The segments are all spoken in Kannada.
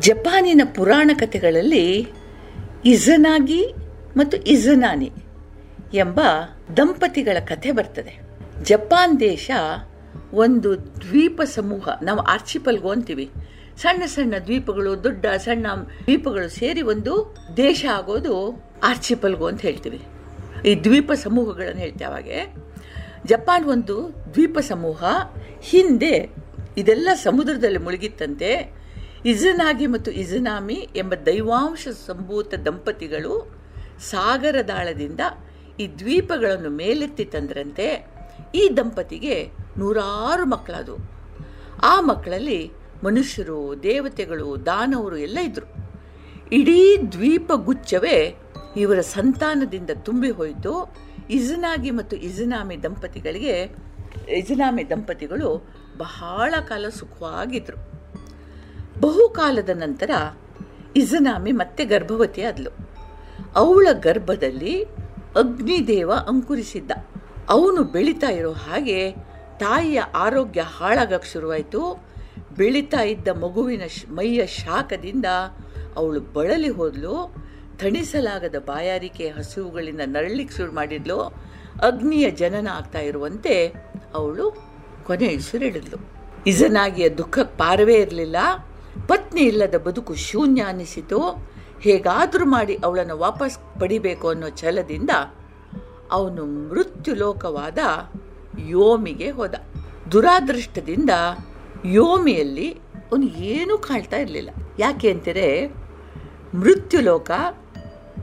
ಜಪಾನಿನ ಪುರಾಣ ಕಥೆಗಳಲ್ಲಿ ಇಜನಾಗಿ ಮತ್ತು ಇಜನಾನಿ ಎಂಬ ದಂಪತಿಗಳ ಕಥೆ ಬರ್ತದೆ. ಜಪಾನ್ ದೇಶ ಒಂದು ದ್ವೀಪ ಸಮೂಹ. ನಾವು ಆರ್ಚಿಪಲ್ಗೋ ಅಂತೀವಿ. ಸಣ್ಣ ಸಣ್ಣ ದ್ವೀಪಗಳು, ದೊಡ್ಡ ಸಣ್ಣ ದ್ವೀಪಗಳು ಸೇರಿ ಒಂದು ದೇಶ ಆಗೋದು ಆರ್ಚಿಪಲ್ಗೋ ಅಂತ ಹೇಳ್ತೀವಿ. ಈ ದ್ವೀಪ ಸಮೂಹಗಳನ್ನು ಹೇಳ್ತೇವೆ ಅವಾಗೆ. ಜಪಾನ್ ಒಂದು ದ್ವೀಪ ಸಮೂಹ. ಹಿಂದೆ ಇದೆಲ್ಲ ಸಮುದ್ರದಲ್ಲಿ ಮುಳುಗಿತ್ತಂತೆ. ಇಜನಾಗಿ ಮತ್ತು ಇಜನಾಮಿ ಎಂಬ ದೈವಾಂಶ ಸಂಭೂತ ದಂಪತಿಗಳು ಸಾಗರದಾಳದಿಂದ ಈ ದ್ವೀಪಗಳನ್ನು ಮೇಲೆತ್ತಿ ತಂದ್ರಂತೆ. ಈ ದಂಪತಿಗೆ ನೂರಾರು ಮಕ್ಕಳಾದವು ಆ ಮಕ್ಕಳಲ್ಲಿ ಮನುಷ್ಯರು, ದೇವತೆಗಳು, ದಾನವರು ಎಲ್ಲ ಇದ್ದರು ಇಡೀ ದ್ವೀಪ ಗುಚ್ಛವೇ ಇವರ ಸಂತಾನದಿಂದ ತುಂಬಿ ಹೋಯಿತು. ಇಜನಾಗಿ ಮತ್ತು ಇಜನಾಮಿ ದಂಪತಿಗಳಿಗೆ, ಇಜನಾಮಿ ದಂಪತಿಗಳು ಬಹಳ ಕಾಲ ಸುಖವಾಗಿದ್ರು. ಬಹುಕಾಲದ ನಂತರ ಇಜನಾಮಿ ಮತ್ತೆ ಗರ್ಭವತಿ ಆದ್ಲು. ಅವಳ ಗರ್ಭದಲ್ಲಿ ಅಗ್ನಿದೇವ ಅಂಕುರಿಸಿದ್ದ. ಅವನು ಬೆಳೀತಾ ಇರೋ ಹಾಗೆ ತಾಯಿಯ ಆರೋಗ್ಯ ಹಾಳಾಗಕ್ಕೆ ಶುರುವಾಯಿತು. ಬೆಳೀತಾ ಇದ್ದ ಮಗುವಿನ ಮೈಯ ಶಾಖದಿಂದ ಅವಳು ಬಳಲಿ ಹೋದ್ಲು. ತಣಿಸಲಾಗದ ಬಾಯಾರಿಕೆ ಹಸುವುಗಳಿಂದ ನರಳಿಕ್ಕೆ ಶುರು ಮಾಡಿದ್ಲು. ಅಗ್ನಿಯ ಜನನ ಆಗ್ತಾ ಇರುವಂತೆ ಅವಳು ಕೊನೆ ಹಿಡಿದ್ಲು ಇಜನಾಗಿಯ ದುಃಖಕ್ಕೆ ಪಾರವೇ ಇರಲಿಲ್ಲ. ಪತ್ನಿ ಇಲ್ಲದ ಬದುಕು ಶೂನ್ಯ ಅನಿಸಿತು ಹೇಗಾದರೂ ಮಾಡಿ ಅವಳನ್ನು ವಾಪಸ್ ಪಡಿಬೇಕು ಅನ್ನೋ ಛಲದಿಂದ ಅವನು ಮೃತ್ಯುಲೋಕವಾದ ಯೋಮಿಗೆ ಹೋದ. ದುರಾದೃಷ್ಟದಿಂದ ಯೋಮಿಯಲ್ಲಿ ಅವನು ಏನೂ ಕಾಣ್ತಾ ಇರಲಿಲ್ಲ. ಯಾಕೆ ಅಂತಾರೆ ಮೃತ್ಯುಲೋಕ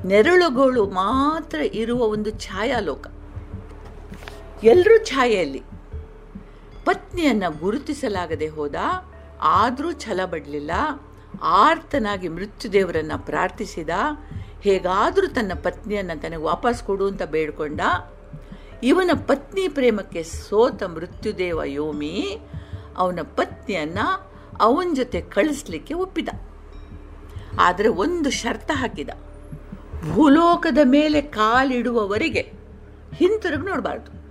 ನೆರಳುಗಳು ಮಾತ್ರ ಇರುವ ಒಂದು ಛಾಯಾಲೋಕ. ಎಲ್ಲರೂ ಛಾಯೆಯಲ್ಲಿ ಪತ್ನಿಯನ್ನು ಗುರುತಿಸಲಾಗದೆ ಹೋದ ಆದರೂ ಛಲ ಬಡಲಿಲ್ಲ ಆರ್ತನಾಗಿ ಮೃತ್ಯುದೇವರನ್ನು ಪ್ರಾರ್ಥಿಸಿದ. ಹೇಗಾದರೂ ತನ್ನ ಪತ್ನಿಯನ್ನು ತನಗೆ ವಾಪಸ್ ಕೊಡು ಅಂತ ಬೇಡ್ಕೊಂಡ. ಇವನ ಪತ್ನಿ ಪ್ರೇಮಕ್ಕೆ ಸೋತ ಮೃತ್ಯುದೇವ ಯೋಮಿ ಅವನ ಪತ್ನಿಯನ್ನು ಅವನ ಜೊತೆ ಕಳಿಸ್ಲಿಕ್ಕೆ ಒಪ್ಪಿದ. ಆದರೆ ಒಂದು ಶರ್ತ ಹಾಕಿದ. ಭೂಲೋಕದ ಮೇಲೆ ಕಾಲಿಡುವವರೆಗೆ ಹಿಂತಿರುಗಿ ನೋಡಬಾರ್ದು.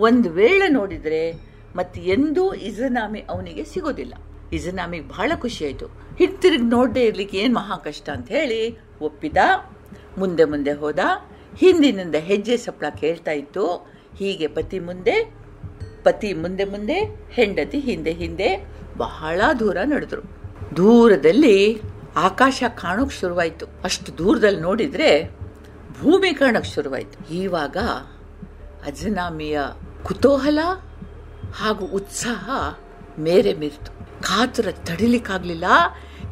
ಒಂದು ವೇಳೆ ನೋಡಿದರೆ ಮತ್ತೆ ಎಂದೂ ಇಜನಾಮಿ ಅವನಿಗೆ ಸಿಗೋದಿಲ್ಲ. ಇಜನಾಮಿಗೆ ಬಹಳ ಖುಷಿಯಾಯಿತು ಹಿಂತಿರುಗಿ ನೋಡದೆ ಇರ್ಲಿಕ್ಕೆ ಏನು ಮಹಾ ಕಷ್ಟ ಅಂತ ಹೇಳಿ ಒಪ್ಪಿದ. ಮುಂದೆ ಮುಂದೆ ಹೋದ. ಹಿಂದಿನಿಂದ ಹೆಜ್ಜೆ ಸಪ್ಪಳ ಕೇಳ್ತಾ ಇತ್ತು. ಹೀಗೆ ಪತಿ ಮುಂದೆ ಪತಿ ಮುಂದೆ ಮುಂದೆ, ಹೆಂಡತಿ ಹಿಂದೆ ಹಿಂದೆ ಬಹಳ ದೂರ ನಡೆದ್ರು. ದೂರದಲ್ಲಿ ಆಕಾಶ ಕಾಣೋಕೆ ಶುರುವಾಯಿತು. ಅಷ್ಟು ದೂರದಲ್ಲಿ ನೋಡಿದರೆ ಭೂಮಿ ಕಾಣೋಕೆ ಶುರುವಾಯಿತು. ಈವಾಗ ಅಜನಾಮಿಯ ಕುತೂಹಲ ಹಾಗೂ ಉತ್ಸಾಹ ಮೇರೆ ಮೀರಿತು. ಕಾತುರ ತಡಿಲಿಕ್ಕಾಗ್ಲಿಲ್ಲ.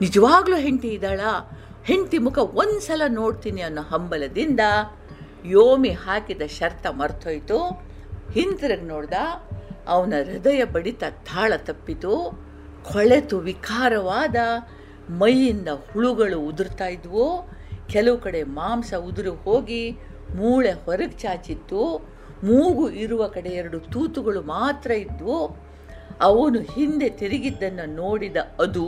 ನಿಜವಾಗ್ಲೂ ಹೆಂಡತಿ ಇದ್ದಾಳ. ಹೆಂಡತಿ ಮುಖ ಒಂದ್ಸಲ ನೋಡ್ತೀನಿ ಅನ್ನೋ ಹಂಬಲದಿಂದ ಯೋಮಿ ಹಾಕಿದ ಶರ್ತ ಮರ್ತೋಯ್ತು. ಹಿಂತಿರುಗಿ ನೋಡ್ದ ಅವನ ಹೃದಯ ಬಡಿತ ತಾಳ ತಪ್ಪಿತು. ಕೊಳೆತು ವಿಕಾರವಾದ ಮೈಯಿಂದ ಹುಳುಗಳು ಉದುರ್ತಾ ಇದ್ವು. ಕೆಲವು ಕಡೆ ಮಾಂಸ ಉದುರು ಹೋಗಿ ಮೂಳೆ ಹೊರಗೆ ಚಾಚಿತ್ತು. ಮೂಗು ಇರುವ ಕಡೆ ಎರಡು ತೂತುಗಳು ಮಾತ್ರ ಇದ್ವು. ಅವನು ಹಿಂದೆ ತಿರುಗಿದ್ದನ್ನು ನೋಡಿದ ಅದು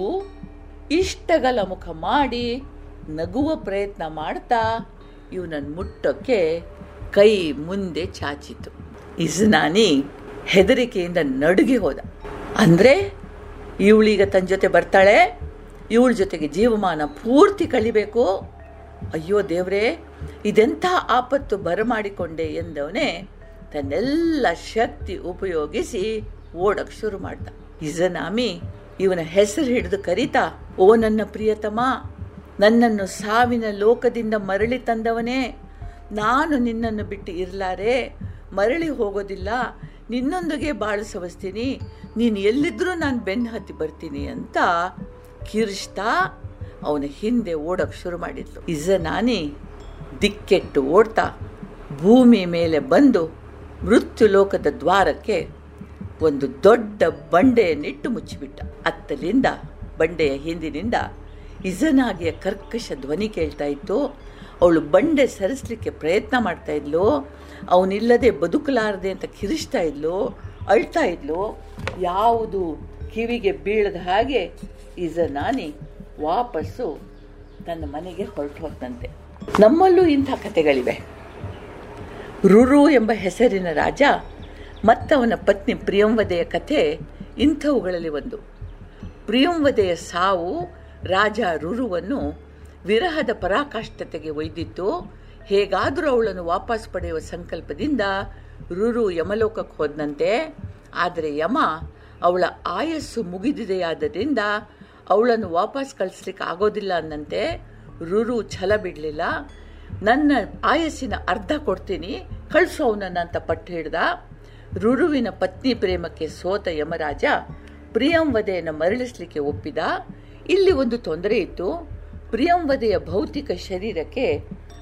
ಇಷ್ಟಗಲ ಮುಖ ಮಾಡಿ ನಗುವ ಪ್ರಯತ್ನ ಮಾಡ್ತಾ ಇವನನ್ನು ಮುಟ್ಟೋಕ್ಕೆ ಕೈ ಮುಂದೆ ಚಾಚಿತು. ಇಸ್ನಾನಿ ಹೆದರಿಕೆಯಿಂದ ನಡುಗಿ ಹೋದ. ಅಂದರೆ ಇವಳೀಗ ತನ್ನ ಜೊತೆ ಬರ್ತಾಳೆ, ಇವಳ ಜೊತೆಗೆ ಜೀವಮಾನ ಪೂರ್ತಿ ಕಳಿಬೇಕು. ಅಯ್ಯೋ ದೇವರೇ, ಇದೆಂಥ ಆಪತ್ತು ಬರಮಾಡಿಕೊಂಡೆ ಎಂದವನೇ ತನ್ನೆಲ್ಲ ಶಕ್ತಿ ಉಪಯೋಗಿಸಿ ಓಡಕ್ ಶುರು ಮಾಡ್ದ. ಇಜನಾಮಿ ಇವನ ಹೆಸರು ಹಿಡಿದು ಕರೀತಾ, ಓ ನನ್ನ ಪ್ರಿಯತಮ, ನನ್ನನ್ನು ಸಾವಿನ ಲೋಕದಿಂದ ಮರಳಿ ತಂದವನೇ, ನಾನು ನಿನ್ನನ್ನು ಬಿಟ್ಟು ಇರಲಾರೆ, ಮರಳಿ ಹೋಗೋದಿಲ್ಲ, ನಿನ್ನೊಂದಿಗೆ ಬಾಳು ಸವಸ್ತೀನಿ ನೀನು ಎಲ್ಲಿದ್ದರೂ ನಾನು ಬೆನ್ನು ಹತ್ತಿ ಬರ್ತೀನಿ ಅಂತ ಕಿರಿಸ್ತಾ ಅವನ ಹಿಂದೆ ಓಡಕ್ಕೆ ಶುರು ಮಾಡಿದ್ಲು. ಇಜನಾನಿ ದಿಕ್ಕೆಟ್ಟು ಓಡ್ತಾ, ಭೂಮಿ ಮೇಲೆ ಬಂದು ಮೃತ್ಯು ಲೋಕದ ದ್ವಾರಕ್ಕೆ ಒಂದು ದೊಡ್ಡ ಬಂಡೆಯನ್ನಿಟ್ಟು ಮುಚ್ಚಿಬಿಟ್ಟ. ಅತ್ತಲಿಂದ, ಬಂಡೆಯ ಹಿಂದಿನಿಂದ ಇಜನಾಗಿಯ ಕರ್ಕಶ ಧ್ವನಿ ಕೇಳ್ತಾ ಇತ್ತು. ಅವಳು ಬಂಡೆ ಸರಿಸಲಿಕ್ಕೆ ಪ್ರಯತ್ನ ಮಾಡ್ತಾ ಇದ್ಲು. ಅವನಿಲ್ಲದೆ ಬದುಕಲಾರದೆ ಅಂತ ಕಿರಿಸ್ತಾ ಇದ್ಲು, ಅಳ್ತಾ ಇದ್ಲು. ಯಾವುದು ಕಿವಿಗೆ ಬೀಳದ ಹಾಗೆ ಇಜನಾನಿ ವಾಪಸ್ಸು ತನ್ನ ಮನೆಗೆ ಹೊರಟು ಹೋಗ್ತಂತೆ ನಮ್ಮಲ್ಲೂ ಇಂಥ ಕಥೆಗಳಿವೆ. ರುರು ಎಂಬ ಹೆಸರಿನ ರಾಜ ಮತ್ತವನ ಪತ್ನಿ ಪ್ರಿಯಂವದೆಯ ಕಥೆ ಇಂಥವುಗಳಲ್ಲಿ ಒಂದು. ಪ್ರಿಯಂವದೆಯ ಸಾವು ರಾಜ ರುರುವನ್ನು ವಿರಹದ ಪರಾಕಾಷ್ಠತೆಗೆ ಒಯ್ದಿತ್ತು ಹೇಗಾದರೂ ಅವಳನ್ನು ವಾಪಸ್ ಪಡೆಯುವ ಸಂಕಲ್ಪದಿಂದ ರುರು ಯಮಲೋಕಕ್ಕೆ ಹೋದನಂತೆ. ಆದರೆ ಯಮ ಅವಳ ಆಯಸ್ಸು ಮುಗಿದಿದೆಯಾದ್ದರಿಂದ ಅವಳನ್ನು ವಾಪಸ್ ಕಳಿಸ್ಲಿಕ್ಕೆ ಆಗೋದಿಲ್ಲ ಅನ್ನಂತೆ. ರುರು ಛಲ ಬಿಡಲಿಲ್ಲ. ನನ್ನ ಆಯಸ್ಸಿನ ಅರ್ಧ ಕೊಡ್ತೀನಿ, ಕಳಿಸೋ ಅವನನ್ನು ಅಂತ ಪಟ್ಟು ಹಿಡ್ದ. ರುರುವಿನ ಪತ್ನಿ ಪ್ರೇಮಕ್ಕೆ ಸೋತ ಯಮರಾಜ ಪ್ರಿಯಂವದೆಯನ್ನು ಮರಳಿಸಲಿಕ್ಕೆ ಒಪ್ಪಿದ. ಇಲ್ಲಿ ಒಂದು ತೊಂದರೆ ಇತ್ತು. ಪ್ರಿಯಂವದೆಯ ಭೌತಿಕ ಶರೀರಕ್ಕೆ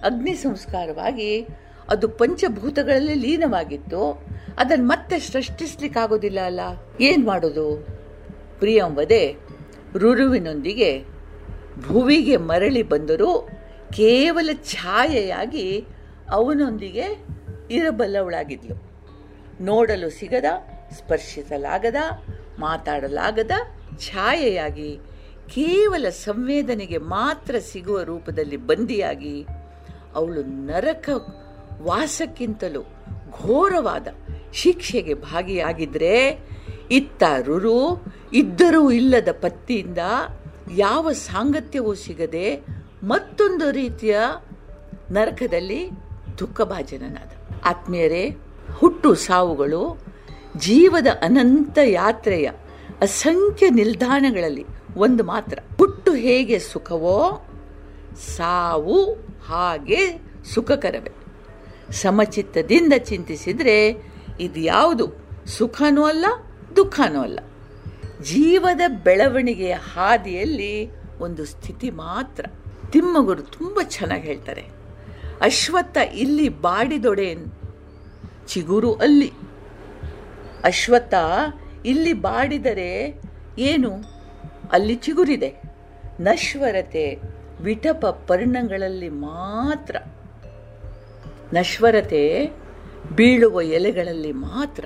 ಅಗ್ನಿ ಸಂಸ್ಕಾರವಾಗಿ ಅದು ಪಂಚಭೂತಗಳಲ್ಲಿ ಲೀನವಾಗಿತ್ತು. ಅದನ್ನು ಮತ್ತೆ ಸೃಷ್ಟಿಸ್ಲಿಕ್ಕಾಗೋದಿಲ್ಲ ಅಲ್ಲ? ಏನು ಮಾಡೋದು? ಪ್ರಿಯಂವದೆ ರುರುವಿನೊಂದಿಗೆ ಭುವಿಗೆ ಮರಳಿ ಬಂದರೂ ಕೇವಲ ಛಾಯೆಯಾಗಿ ಅವನೊಂದಿಗೆ ಇರಬಲ್ಲವಳಾಗಿದ್ಲು. ನೋಡಲು ಸಿಗದ, ಸ್ಪರ್ಶಿಸಲಾಗದ, ಮಾತಾಡಲಾಗದ, ಛಾಯೆಯಾಗಿ, ಕೇವಲ ಸಂವೇದನೆಗೆ ಮಾತ್ರ ಸಿಗುವ ರೂಪದಲ್ಲಿ ಬಂದಿಯಾಗಿ, ಅವಳು ನರಕ ವಾಸಕ್ಕಿಂತಲೂ ಘೋರವಾದ ಶಿಕ್ಷೆಗೆ ಭಾಗಿಯಾಗಿದ್ರೆ, ಇತ್ತ ರುರು ಇದ್ದರೂ ಇಲ್ಲದ ಪತ್ತಿಯಿಂದ ಯಾವ ಸಾಂಗತ್ಯವೂ ಸಿಗದೆ ಮತ್ತೊಂದು ರೀತಿಯ ನರಕದಲ್ಲಿ ದುಃಖಭಾಜನನಾದ. ಆತ್ಮೀಯರೇ ಹುಟ್ಟು ಸಾವುಗಳು, ಜೀವದ ಅನಂತ ಯಾತ್ರೆಯ ಅಸಂಖ್ಯ ನಿಲ್ದಾಣಗಳಲ್ಲಿ ಒಂದು ಮಾತ್ರ. ಹುಟ್ಟು ಹೇಗೆ ಸುಖವೋ, ಸಾವು ಹಾಗೆ ಸುಖಕರವೇ. ಸಮಚಿತ್ತದಿಂದ ಚಿಂತಿಸಿದರೆ ಇದು ಯಾವುದು? ಸುಖನೂ ಅಲ್ಲ, ದುಃಖನೂ ಅಲ್ಲ. ಜೀವದ ಬೆಳವಣಿಗೆಯ ಹಾದಿಯಲ್ಲಿ ಒಂದು ಸ್ಥಿತಿ ಮಾತ್ರ. ತಿಮ್ಮಗುರು ತುಂಬ ಚೆನ್ನಾಗಿ ಹೇಳ್ತಾರೆ. ಅಶ್ವತ್ಥ ಇಲ್ಲಿ ಬಾಡಿದೊಡೆ ಚಿಗುರು ಅಲ್ಲಿ. ಅಶ್ವತ್ಥ, ಇಲ್ಲಿ ಬಾಡಿದರೆ ಏನು? ಅಲ್ಲಿ ಚಿಗುರಿದೆ. ನಶ್ವರತೆ ವಿಟಪ ಪರ್ಣಗಳಲ್ಲಿ ಮಾತ್ರ. ನಶ್ವರತೆ ಬೀಳುವ ಎಲೆಗಳಲ್ಲಿ ಮಾತ್ರ.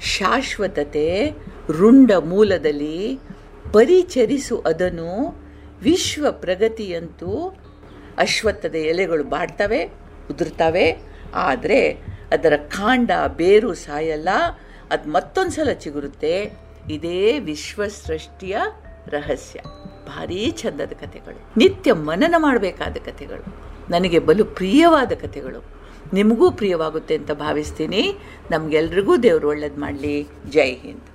ಶಾಶ್ವತತೆ ರುಂಡ ಮೂಲದಲ್ಲಿ ಪರಿಚರಿಸು ಅದನ್ನು ವಿಶ್ವ ಪ್ರಗತಿಯಂತೂ ಅಶ್ವತ್ಥದ ಎಲೆಗಳು ಬಾಡ್ತವೆ, ಉದುರ್ತವೆ. ಆದರೆ ಅದರ ಕಾಂಡ, ಬೇರು ಸಾಯಲ್ಲ, ಅದು ಮತ್ತೊಂದು ಸಲ ಚಿಗುರುತ್ತೆ. ಇದೇ ವಿಶ್ವ ಸೃಷ್ಟಿಯ ರಹಸ್ಯ. ಭಾರೀ ಚಂದದ ಕಥೆಗಳು. ನಿತ್ಯ ಮನನ ಮಾಡಬೇಕಾದ ಕಥೆಗಳು. ನನಗೆ ಬಲು ಪ್ರಿಯವಾದ ಕಥೆಗಳು. ನಿಮಗೂ ಪ್ರಿಯವಾಗುತ್ತೆ ಅಂತ ಭಾವಿಸ್ತೀನಿ. ನಮಗೆಲ್ರಿಗೂ ದೇವರು ಒಳ್ಳೇದು ಮಾಡಲಿ. ಜೈ ಹಿಂದ್.